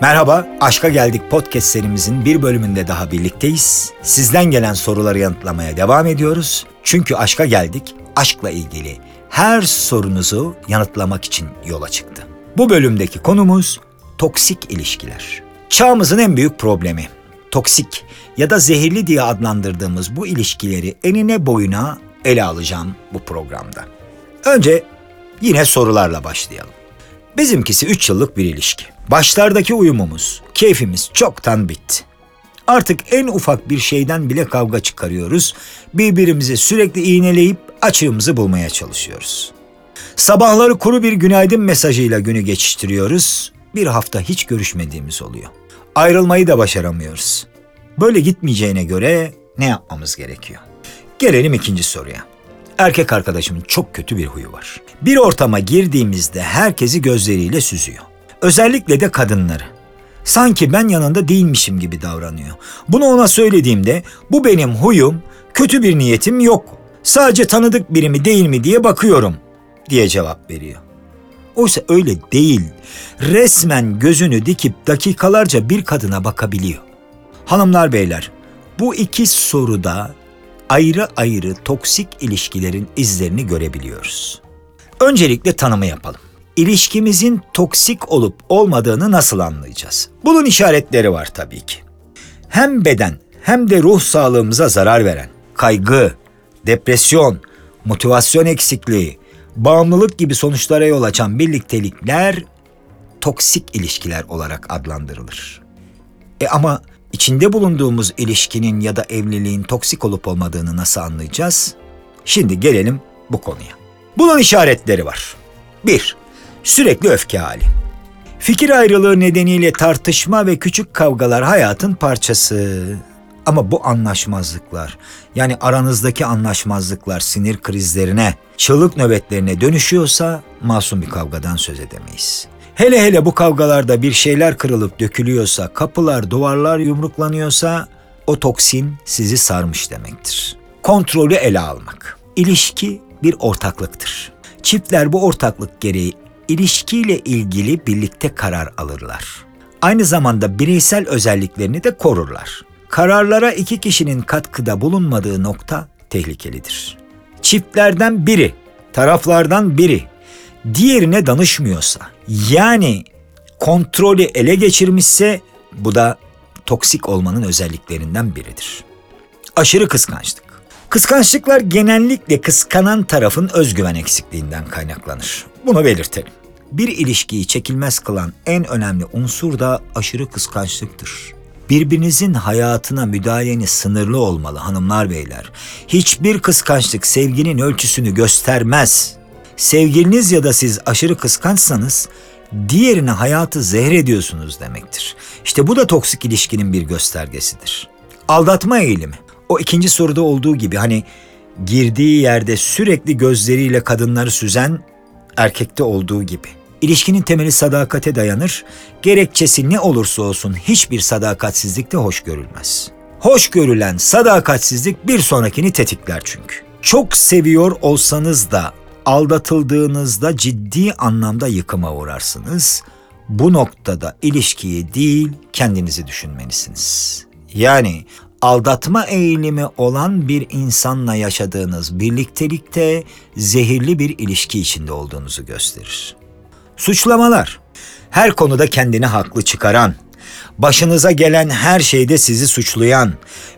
Merhaba, Aşka Geldik podcast serimizin bir bölümünde daha birlikteyiz. Sizden gelen soruları yanıtlamaya devam ediyoruz. Çünkü aşka geldik, aşkla ilgili her sorunuzu yanıtlamak için yola çıktı. Bu bölümdeki konumuz toksik ilişkiler. Çağımızın en büyük problemi. Toksik ya da zehirli diye adlandırdığımız bu ilişkileri enine boyuna ele alacağım bu programda. Önce yine sorularla başlayalım. Bizimkisi 3 yıllık bir ilişki. Başlardaki uyumumuz, keyfimiz çoktan bitti. Artık en ufak bir şeyden bile kavga çıkarıyoruz. Birbirimizi sürekli iğneleyip açığımızı bulmaya çalışıyoruz. Sabahları kuru bir günaydın mesajıyla günü geçiştiriyoruz. Bir hafta hiç görüşmediğimiz oluyor. Ayrılmayı da başaramıyoruz. Böyle gitmeyeceğine göre ne yapmamız gerekiyor? Gelelim ikinci soruya. Erkek arkadaşımın çok kötü bir huyu var. Bir ortama girdiğimizde herkesi gözleriyle süzüyor. Özellikle de kadınları. Sanki ben yanında değilmişim gibi davranıyor. Bunu ona söylediğimde bu benim huyum, kötü bir niyetim yok. Sadece tanıdık biri mi değil mi diye bakıyorum diye cevap veriyor. Oysa öyle değil. Resmen gözünü dikip dakikalarca bir kadına bakabiliyor. Hanımlar beyler, bu iki soruda ayrı ayrı toksik ilişkilerin izlerini görebiliyoruz. Öncelikle tanımı yapalım. İlişkimizin toksik olup olmadığını nasıl anlayacağız? Bunun işaretleri var tabii ki. Hem beden hem de ruh sağlığımıza zarar veren kaygı, depresyon, motivasyon eksikliği, bağımlılık gibi sonuçlara yol açan birliktelikler toksik ilişkiler olarak adlandırılır. E ama içinde bulunduğumuz ilişkinin ya da evliliğin toksik olup olmadığını nasıl anlayacağız? Şimdi gelelim bu konuya. Bunun işaretleri var. 1. Sürekli öfke hali. Fikir ayrılığı nedeniyle tartışma ve küçük kavgalar hayatın parçası. Ama bu anlaşmazlıklar, yani aranızdaki anlaşmazlıklar sinir krizlerine, çığlık nöbetlerine dönüşüyorsa masum bir kavgadan söz edemeyiz. Hele hele bu kavgalarda bir şeyler kırılıp dökülüyorsa, kapılar, duvarlar yumruklanıyorsa o toksin sizi sarmış demektir. Kontrolü ele almak. İlişki bir ortaklıktır. Çiftler bu ortaklık gereği ilişkiyle ilgili birlikte karar alırlar. Aynı zamanda bireysel özelliklerini de korurlar. Kararlara iki kişinin katkıda bulunmadığı nokta tehlikelidir. Çiftlerden biri, taraflardan biri diğerine danışmıyorsa, yani kontrolü ele geçirmişse bu da toksik olmanın özelliklerinden biridir. Aşırı kıskançlık. Kıskançlıklar genellikle kıskanan tarafın özgüven eksikliğinden kaynaklanır. Bunu belirtelim. Bir ilişkiyi çekilmez kılan en önemli unsur da aşırı kıskançlıktır. Birbirinizin hayatına müdahaleniz sınırlı olmalı hanımlar beyler. Hiçbir kıskançlık sevginin ölçüsünü göstermez. Sevgiliniz ya da siz aşırı kıskançsanız diğerine hayatı zehrediyorsunuz demektir. İşte bu da toksik ilişkinin bir göstergesidir. Aldatma eğilimi. O ikinci soruda olduğu gibi hani girdiği yerde sürekli gözleriyle kadınları süzen erkekte olduğu gibi. İlişkinin temeli sadakate dayanır. Gerekçesi ne olursa olsun hiçbir sadakatsizlik de hoş görülmez. Hoş görülen sadakatsizlik bir sonrakini tetikler çünkü. Çok seviyor olsanız da aldatıldığınızda ciddi anlamda yıkıma uğrarsınız. Bu noktada ilişkiyi değil kendinizi düşünmelisiniz. Yani aldatma eğilimi olan bir insanla yaşadığınız birliktelikte zehirli bir ilişki içinde olduğunuzu gösterir. Suçlamalar. Her konuda kendini haklı çıkaran, başınıza gelen her şeyde sizi suçlayan,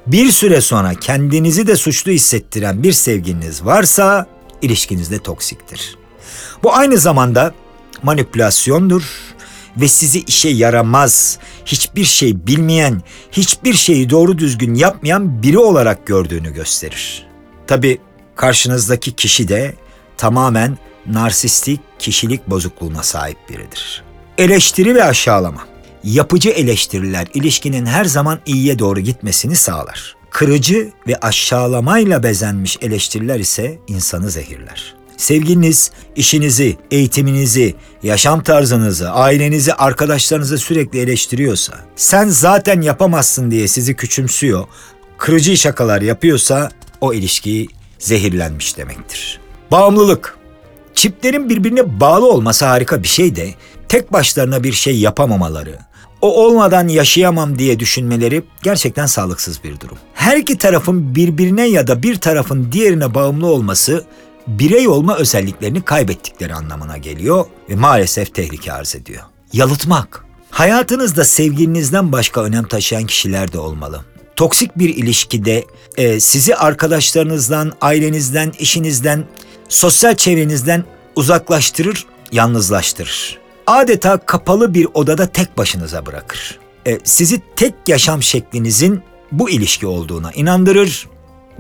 bir süre sonra kendinizi de suçlu hissettiren bir sevgiliniz varsa ilişkinizde toksiktir. Bu aynı zamanda manipülasyondur ve sizi işe yaramaz, hiçbir şey bilmeyen, hiçbir şeyi doğru düzgün yapmayan biri olarak gördüğünü gösterir. Tabi karşınızdaki kişi de tamamen narsistik kişilik bozukluğuna sahip biridir. Eleştiri ve aşağılama. Yapıcı eleştiriler ilişkinin her zaman iyiye doğru gitmesini sağlar. Kırıcı ve aşağılamayla bezenmiş eleştiriler ise insanı zehirler. Sevgiliniz işinizi, eğitiminizi, yaşam tarzınızı, ailenizi, arkadaşlarınızı sürekli eleştiriyorsa, sen zaten yapamazsın diye sizi küçümsüyor, kırıcı şakalar yapıyorsa o ilişki zehirlenmiş demektir. Bağımlılık. Çiftlerin birbirine bağlı olması harika bir şey de tek başlarına bir şey yapamamaları, o olmadan yaşayamam diye düşünmeleri gerçekten sağlıksız bir durum. Her iki tarafın birbirine ya da bir tarafın diğerine bağımlı olması birey olma özelliklerini kaybettikleri anlamına geliyor ve maalesef tehlike arz ediyor. Yalıtmak. Hayatınızda sevgilinizden başka önem taşıyan kişiler de olmalı. Toksik bir ilişkide e, sizi arkadaşlarınızdan, ailenizden, işinizden, sosyal çevrenizden uzaklaştırır, yalnızlaştırır. Adeta kapalı bir odada tek başınıza bırakır. E, sizi tek yaşam şeklinizin bu ilişki olduğuna inandırır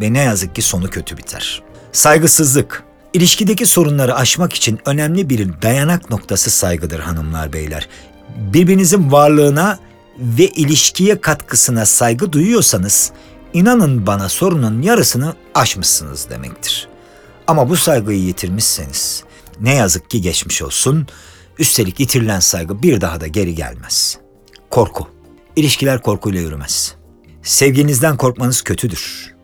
ve ne yazık ki sonu kötü biter. Saygısızlık. İlişkideki sorunları aşmak için önemli bir dayanak noktası saygıdır hanımlar beyler. Birbirinizin varlığına ve ilişkiye katkısına saygı duyuyorsanız inanın bana sorunun yarısını aşmışsınız demektir. Ama bu saygıyı yitirmişseniz ne yazık ki geçmiş olsun. Üstelik yitirilen saygı bir daha da geri gelmez. Korku. İlişkiler korkuyla yürümez. Sevginizden korkmanız kötüdür.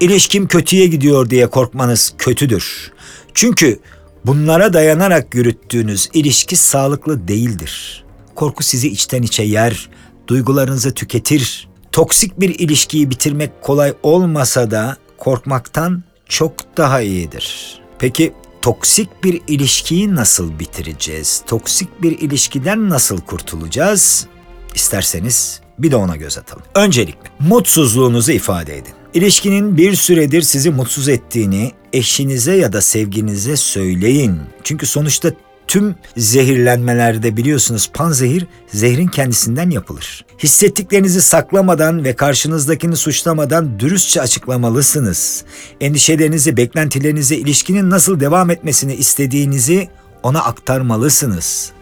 İlişkim kötüye gidiyor diye korkmanız kötüdür. Çünkü bunlara dayanarak yürüttüğünüz ilişki sağlıklı değildir. Korku sizi içten içe yer, duygularınızı tüketir. Toksik bir ilişkiyi bitirmek kolay olmasa da korkmaktan çok daha iyidir. Peki toksik bir ilişkiyi nasıl bitireceğiz? Toksik bir ilişkiden nasıl kurtulacağız? İsterseniz bir de ona göz atalım. Öncelikle mutsuzluğunuzu ifade edin. İlişkinin bir süredir sizi mutsuz ettiğini eşinize ya da sevginize söyleyin. Çünkü sonuçta tüm zehirlenmelerde biliyorsunuz panzehir zehrin kendisinden yapılır. Hissettiklerinizi saklamadan ve karşınızdakini suçlamadan dürüstçe açıklamalısınız. Endişelerinizi, beklentilerinizi, ilişkinin nasıl devam etmesini istediğinizi ona aktarmalısınız.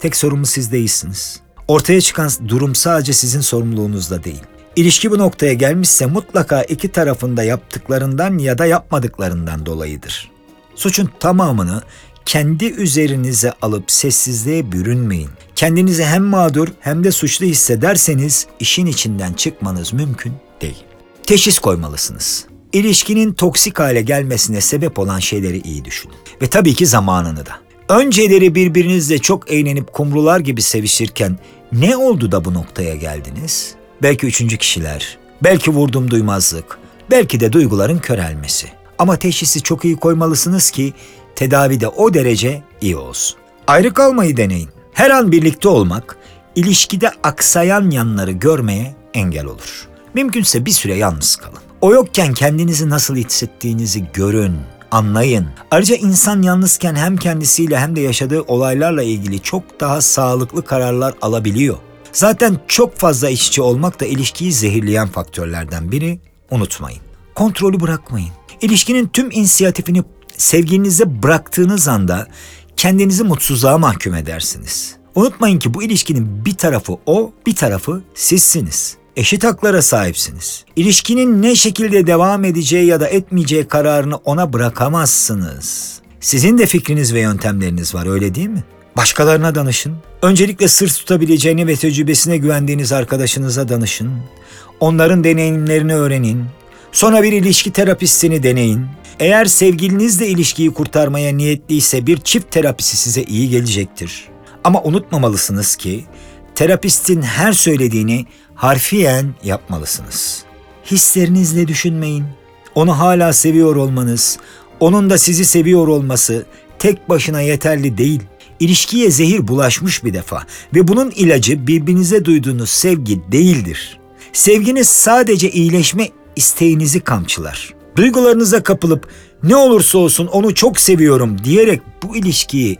Tek sorumlu siz değilsiniz. Ortaya çıkan durum sadece sizin sorumluluğunuzda değil. İlişki bu noktaya gelmişse mutlaka iki tarafında yaptıklarından ya da yapmadıklarından dolayıdır. Suçun tamamını kendi üzerinize alıp sessizliğe bürünmeyin. Kendinizi hem mağdur hem de suçlu hissederseniz işin içinden çıkmanız mümkün değil. Teşhis koymalısınız. İlişkinin toksik hale gelmesine sebep olan şeyleri iyi düşünün. Ve tabii ki zamanını da. Önceleri birbirinizle çok eğlenip kumrular gibi sevişirken ne oldu da bu noktaya geldiniz? Belki üçüncü kişiler, belki vurdum duymazlık, belki de duyguların körelmesi. Ama teşhisi çok iyi koymalısınız ki tedavi de o derece iyi olsun. Ayrı kalmayı deneyin. Her an birlikte olmak, ilişkide aksayan yanları görmeye engel olur. Mümkünse bir süre yalnız kalın. O yokken kendinizi nasıl hissettiğinizi görün, anlayın. Ayrıca insan yalnızken hem kendisiyle hem de yaşadığı olaylarla ilgili çok daha sağlıklı kararlar alabiliyor. Zaten çok fazla içe olmak da ilişkiyi zehirleyen faktörlerden biri. Unutmayın. Kontrolü bırakmayın. İlişkinin tüm inisiyatifini sevginize bıraktığınız anda kendinizi mutsuzluğa mahkum edersiniz. Unutmayın ki bu ilişkinin bir tarafı o, bir tarafı sizsiniz. Eşit haklara sahipsiniz. İlişkinin ne şekilde devam edeceği ya da etmeyeceği kararını ona bırakamazsınız. Sizin de fikriniz ve yöntemleriniz var öyle değil mi? Başkalarına danışın. Öncelikle sır tutabileceğini ve tecrübesine güvendiğiniz arkadaşınıza danışın. Onların deneyimlerini öğrenin. Sonra bir ilişki terapistini deneyin. Eğer sevgilinizle ilişkiyi kurtarmaya niyetliyse bir çift terapisi size iyi gelecektir. Ama unutmamalısınız ki terapistin her söylediğini harfiyen yapmalısınız. Hislerinizle düşünmeyin. Onu hala seviyor olmanız, onun da sizi seviyor olması tek başına yeterli değil. İlişkiye zehir bulaşmış bir defa ve bunun ilacı birbirinize duyduğunuz sevgi değildir. Sevginiz sadece iyileşme isteğinizi kamçılar. Duygularınıza kapılıp ne olursa olsun onu çok seviyorum diyerek bu ilişkiyi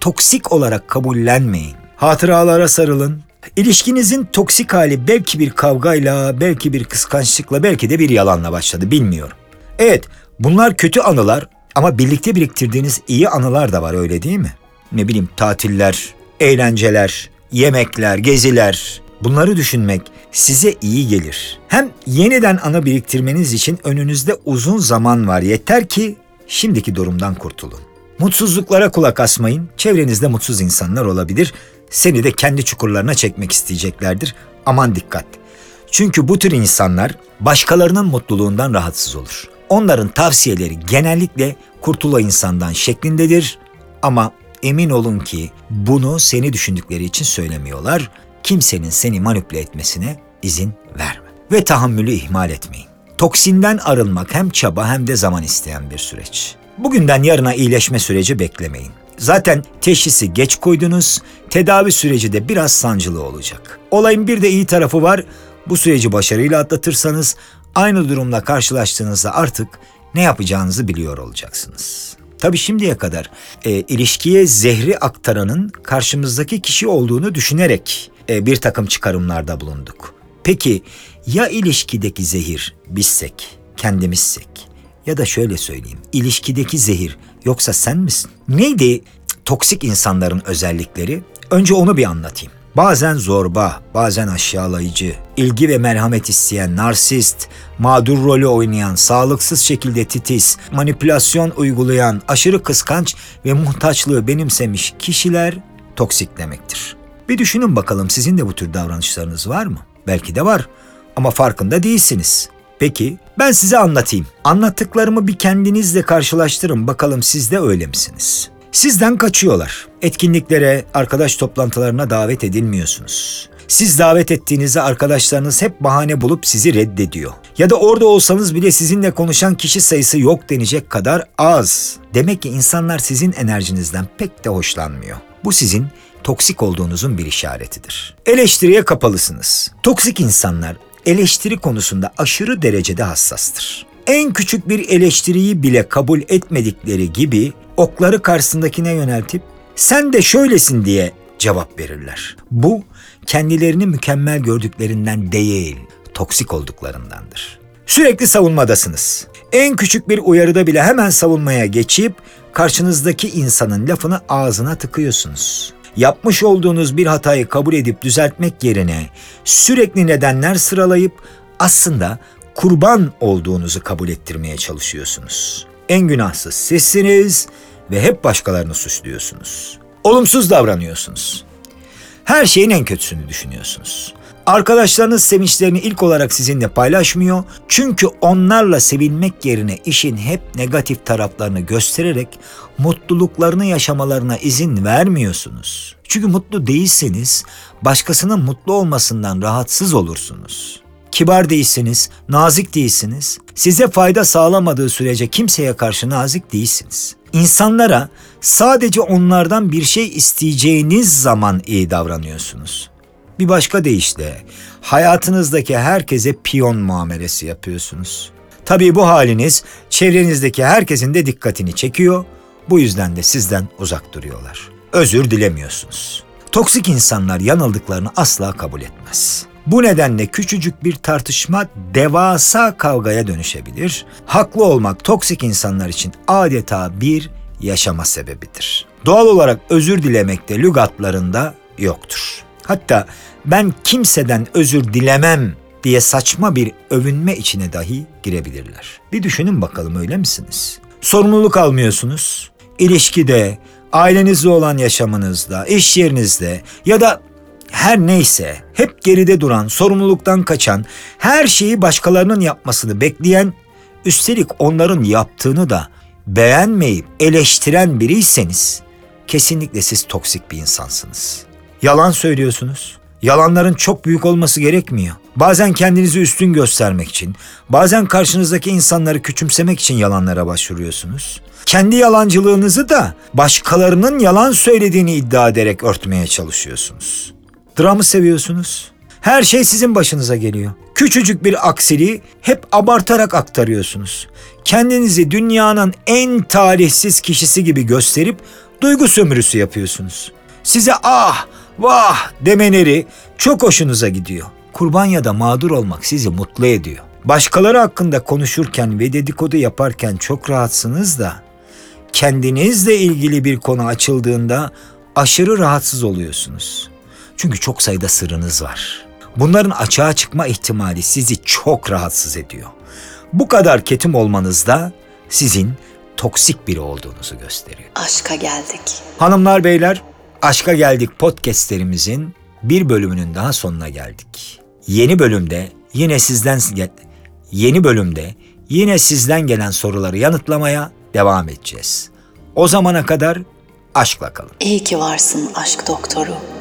toksik olarak kabullenmeyin. Hatıralara sarılın. İlişkinizin toksik hali belki bir kavgayla, belki bir kıskançlıkla, belki de bir yalanla başladı bilmiyorum. Evet, bunlar kötü anılar ama birlikte biriktirdiğiniz iyi anılar da var öyle değil mi? Ne bileyim tatiller, eğlenceler, yemekler, geziler. Bunları düşünmek size iyi gelir. Hem yeniden anı biriktirmeniz için önünüzde uzun zaman var. Yeter ki şimdiki durumdan kurtulun. Mutsuzluklara kulak asmayın. Çevrenizde mutsuz insanlar olabilir. Seni de kendi çukurlarına çekmek isteyeceklerdir. Aman dikkat. Çünkü bu tür insanlar başkalarının mutluluğundan rahatsız olur. Onların tavsiyeleri genellikle kurtula insandan şeklindedir ama emin olun ki bunu seni düşündükleri için söylemiyorlar. Kimsenin seni manipüle etmesine izin verme. Ve tahammülü ihmal etmeyin. Toksinden arınmak hem çaba hem de zaman isteyen bir süreç. Bugünden yarına iyileşme süreci beklemeyin. Zaten teşhisi geç koydunuz, tedavi süreci de biraz sancılı olacak. Olayın bir de iyi tarafı var. Bu süreci başarıyla atlatırsanız aynı durumla karşılaştığınızda artık ne yapacağınızı biliyor olacaksınız. Tabi şimdiye kadar e, ilişkiye zehri aktaranın karşımızdaki kişi olduğunu düşünerek e, bir takım çıkarımlarda bulunduk. Peki ya ilişkideki zehir bizsek, kendimizsek ya da şöyle söyleyeyim ilişkideki zehir yoksa sen misin? Neydi toksik insanların özellikleri? Önce onu bir anlatayım. Bazen zorba, bazen aşağılayıcı, ilgi ve merhamet isteyen narsist, mağdur rolü oynayan, sağlıksız şekilde titiz, manipülasyon uygulayan, aşırı kıskanç ve muhtaçlığı benimsemiş kişiler toksik demektir. Bir düşünün bakalım sizin de bu tür davranışlarınız var mı? Belki de var ama farkında değilsiniz. Peki ben size anlatayım. Anlattıklarımı bir kendinizle karşılaştırın bakalım siz de öyle misiniz? Sizden kaçıyorlar. Etkinliklere, arkadaş toplantılarına davet edilmiyorsunuz. Siz davet ettiğinizde arkadaşlarınız hep bahane bulup sizi reddediyor. Ya da orada olsanız bile sizinle konuşan kişi sayısı yok denecek kadar az. Demek ki insanlar sizin enerjinizden pek de hoşlanmıyor. Bu sizin toksik olduğunuzun bir işaretidir. Eleştiriye kapalısınız. Toksik insanlar eleştiri konusunda aşırı derecede hassastır. En küçük bir eleştiriyi bile kabul etmedikleri gibi okları karşısındakine yöneltip sen de şöylesin diye cevap verirler. Bu kendilerini mükemmel gördüklerinden değil, toksik olduklarındandır. Sürekli savunmadasınız. En küçük bir uyarıda bile hemen savunmaya geçip karşınızdaki insanın lafını ağzına tıkıyorsunuz. Yapmış olduğunuz bir hatayı kabul edip düzeltmek yerine sürekli nedenler sıralayıp aslında kurban olduğunuzu kabul ettirmeye çalışıyorsunuz. En günahsız sizsiniz ve hep başkalarını suçluyorsunuz. Olumsuz davranıyorsunuz. Her şeyin en kötüsünü düşünüyorsunuz. Arkadaşlarınız sevinçlerini ilk olarak sizinle paylaşmıyor. Çünkü onlarla sevinmek yerine işin hep negatif taraflarını göstererek mutluluklarını yaşamalarına izin vermiyorsunuz. Çünkü mutlu değilseniz başkasının mutlu olmasından rahatsız olursunuz. Kibar değilsiniz, nazik değilsiniz. Size fayda sağlamadığı sürece kimseye karşı nazik değilsiniz. İnsanlara sadece onlardan bir şey isteyeceğiniz zaman iyi davranıyorsunuz. Bir başka deyişle hayatınızdaki herkese piyon muamelesi yapıyorsunuz. Tabii bu haliniz çevrenizdeki herkesin de dikkatini çekiyor. Bu yüzden de sizden uzak duruyorlar. Özür dilemiyorsunuz. Toksik insanlar yanıldıklarını asla kabul etmez. Bu nedenle küçücük bir tartışma devasa kavgaya dönüşebilir. Haklı olmak toksik insanlar için adeta bir yaşama sebebidir. Doğal olarak özür dilemek de lügatlarında yoktur. Hatta ben kimseden özür dilemem diye saçma bir övünme içine dahi girebilirler. Bir düşünün bakalım öyle misiniz? Sorumluluk almıyorsunuz. İlişkide, ailenizle olan yaşamınızda, iş yerinizde ya da her neyse hep geride duran, sorumluluktan kaçan, her şeyi başkalarının yapmasını bekleyen, üstelik onların yaptığını da beğenmeyip eleştiren biriyseniz kesinlikle siz toksik bir insansınız. Yalan söylüyorsunuz. Yalanların çok büyük olması gerekmiyor. Bazen kendinizi üstün göstermek için, bazen karşınızdaki insanları küçümsemek için yalanlara başvuruyorsunuz. Kendi yalancılığınızı da başkalarının yalan söylediğini iddia ederek örtmeye çalışıyorsunuz. Dramı seviyorsunuz. Her şey sizin başınıza geliyor. Küçücük bir aksiliği hep abartarak aktarıyorsunuz. Kendinizi dünyanın en talihsiz kişisi gibi gösterip duygu sömürüsü yapıyorsunuz. Size ah, vah demeleri çok hoşunuza gidiyor. Kurban ya da mağdur olmak sizi mutlu ediyor. Başkaları hakkında konuşurken ve dedikodu yaparken çok rahatsınız da kendinizle ilgili bir konu açıldığında aşırı rahatsız oluyorsunuz. Çünkü çok sayıda sırrınız var. Bunların açığa çıkma ihtimali sizi çok rahatsız ediyor. Bu kadar ketum olmanız da sizin toksik biri olduğunuzu gösteriyor. Aşka geldik. Hanımlar beyler, Aşka Geldik podcastlerimizin bir bölümünün daha sonuna geldik. Yeni bölümde yine sizden yeni bölümde yine sizden gelen soruları yanıtlamaya devam edeceğiz. O zamana kadar aşkla kalın. İyi ki varsın aşk doktoru.